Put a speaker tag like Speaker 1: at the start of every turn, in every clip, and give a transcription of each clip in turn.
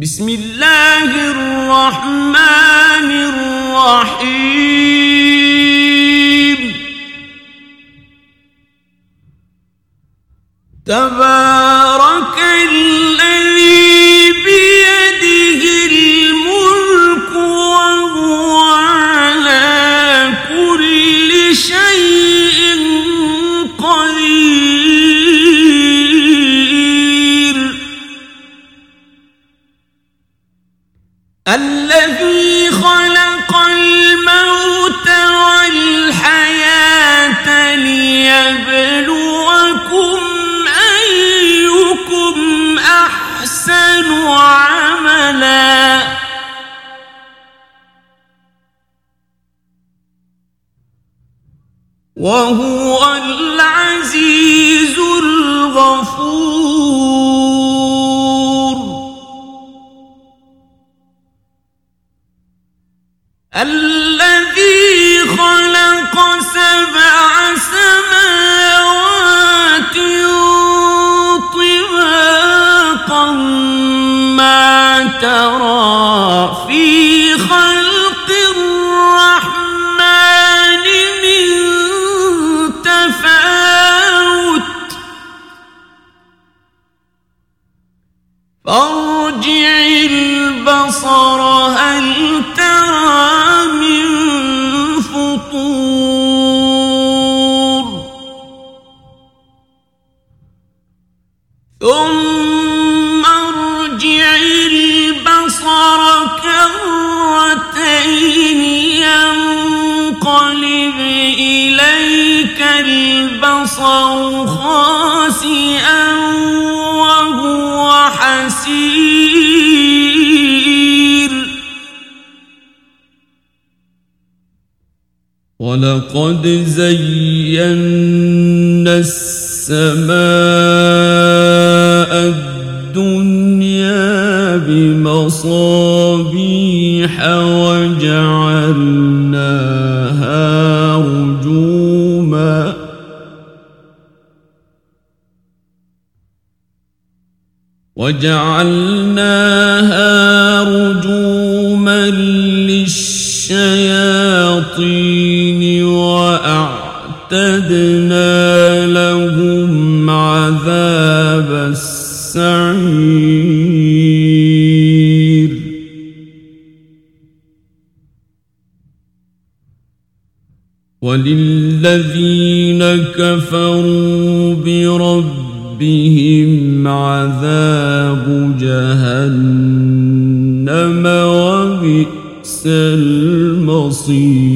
Speaker 1: بسم الله الرحمن الرحيم. تبارك العزيز البصر خاسئا وهو حسير. ولقد زينا السماء الدنيا بمصابيح وجعلناها وجعلناها رجوما للشياطين وأعتدنا لهم عذاب السعير. وللذين كفروا بربهم عذاب جهنم وبئس المصير.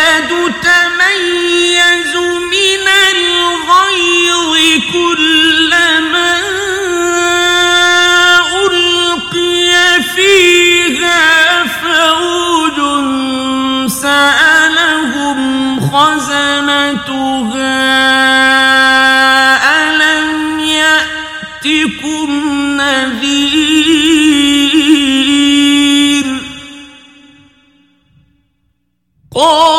Speaker 1: تكاد تميز من الغيظ كلما ألقي فيها فوج سألهم خزنتها ألم يأتكم نذير قالوا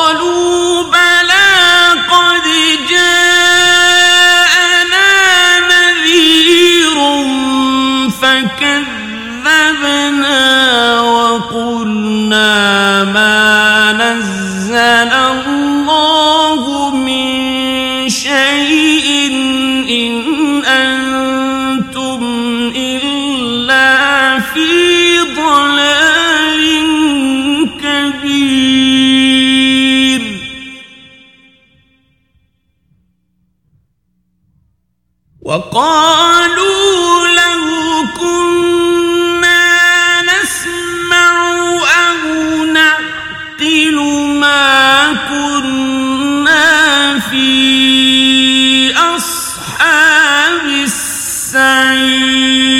Speaker 1: السعير.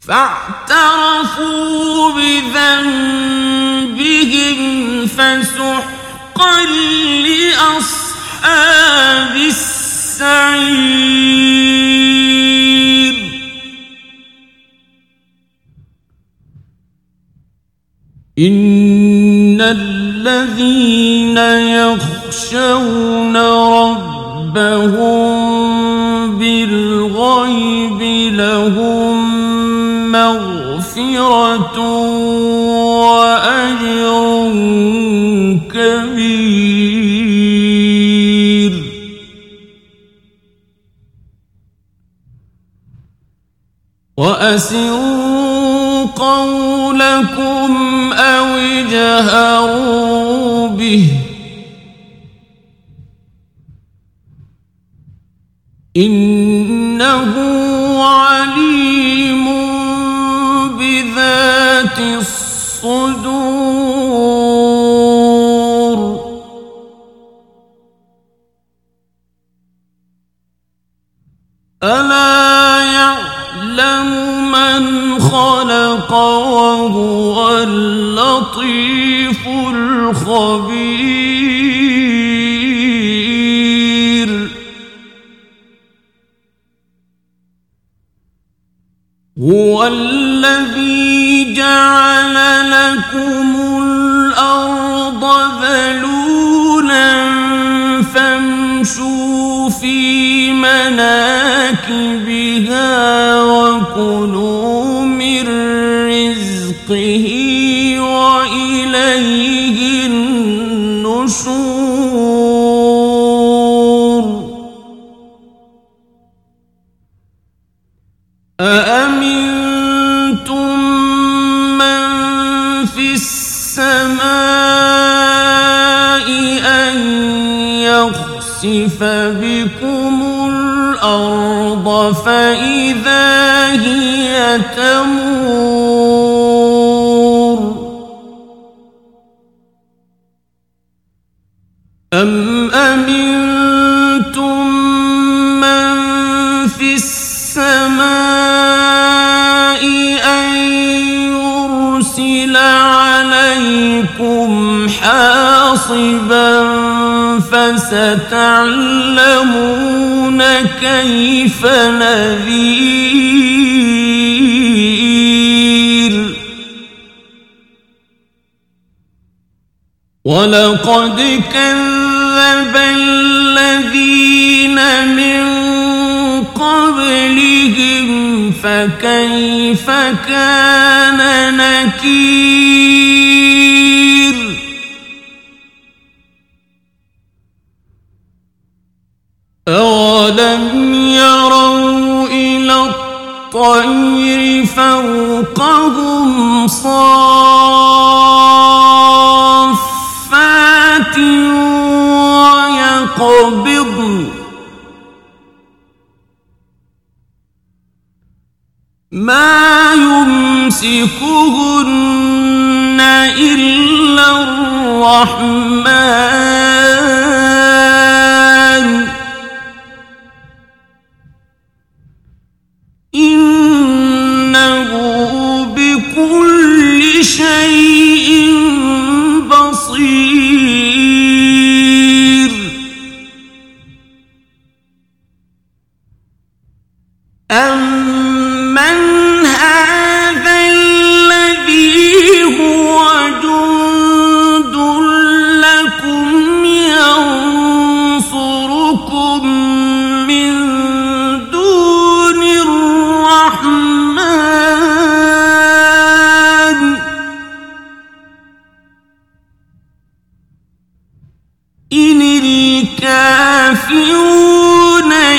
Speaker 1: فاعترفوا بذنبهم فسحقا لأصحاب السعير. إن الذين يخشون ربهم ربهم بالغيب لهم مغفرة وأجر كبير. وأسروا قولكم أو اجهروا به. إنه عليم بذات الصدور. ألا يعلم من خلق وهو اللطيف الخبير. هو الذي جعل لكم الأرض ذلولا فامشوا في مناكبها وكلوا يخسف بكم الأرض فإذا هي تمور أم أمنتم من في السماء أن يرسل عليكم حاصبا فستعلمون كيف نذير ولقد كذب الذين من قبلهم فكيف كان نكير الطير فوقهم صافات ويقبضن. ما يمسكهن إلا الرحمن. إن الكافرون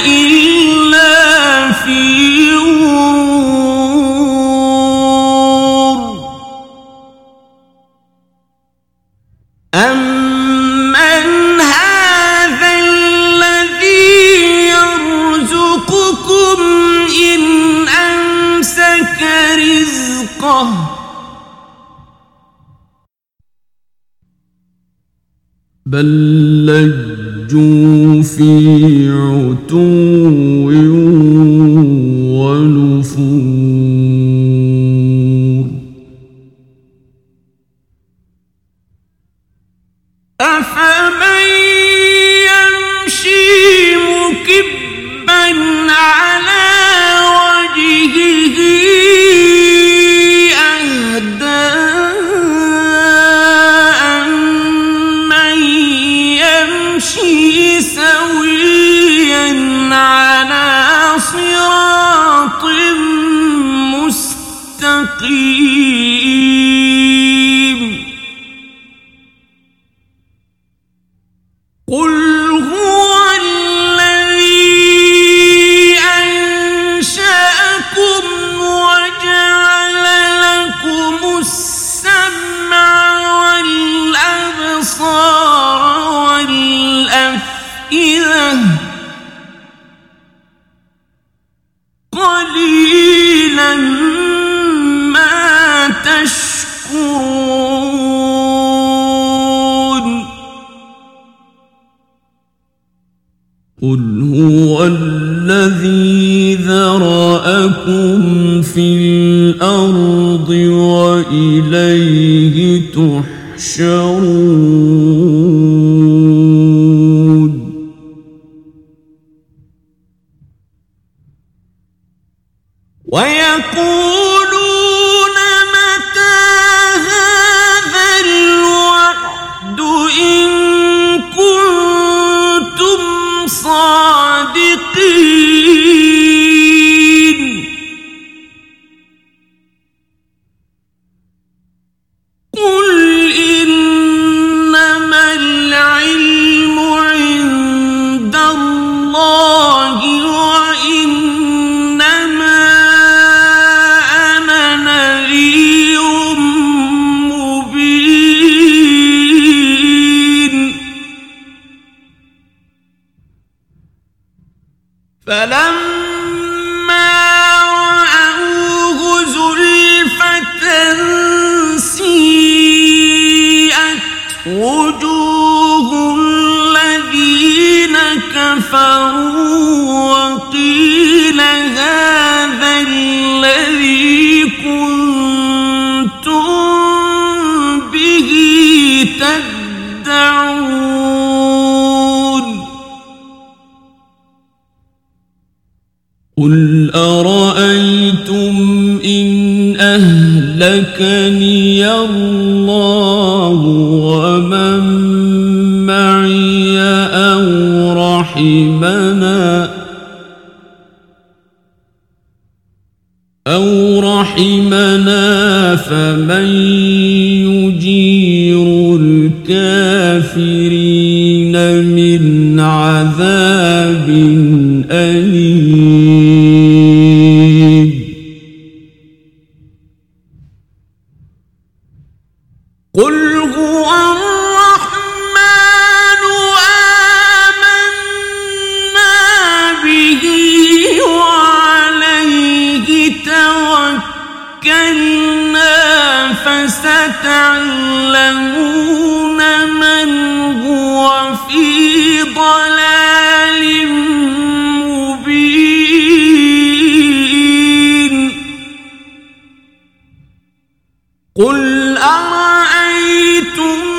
Speaker 1: إلا بل لجوا في عتو قل هو الذي ذرأكم في الأرض وإليه تحشرون فلما رأوه زلفة سيئت وجوه الذين كفروا أهلكني الله ومن معي أو رحمنا أو رحمنا فمن يجير الكافرين. قل أرأيتم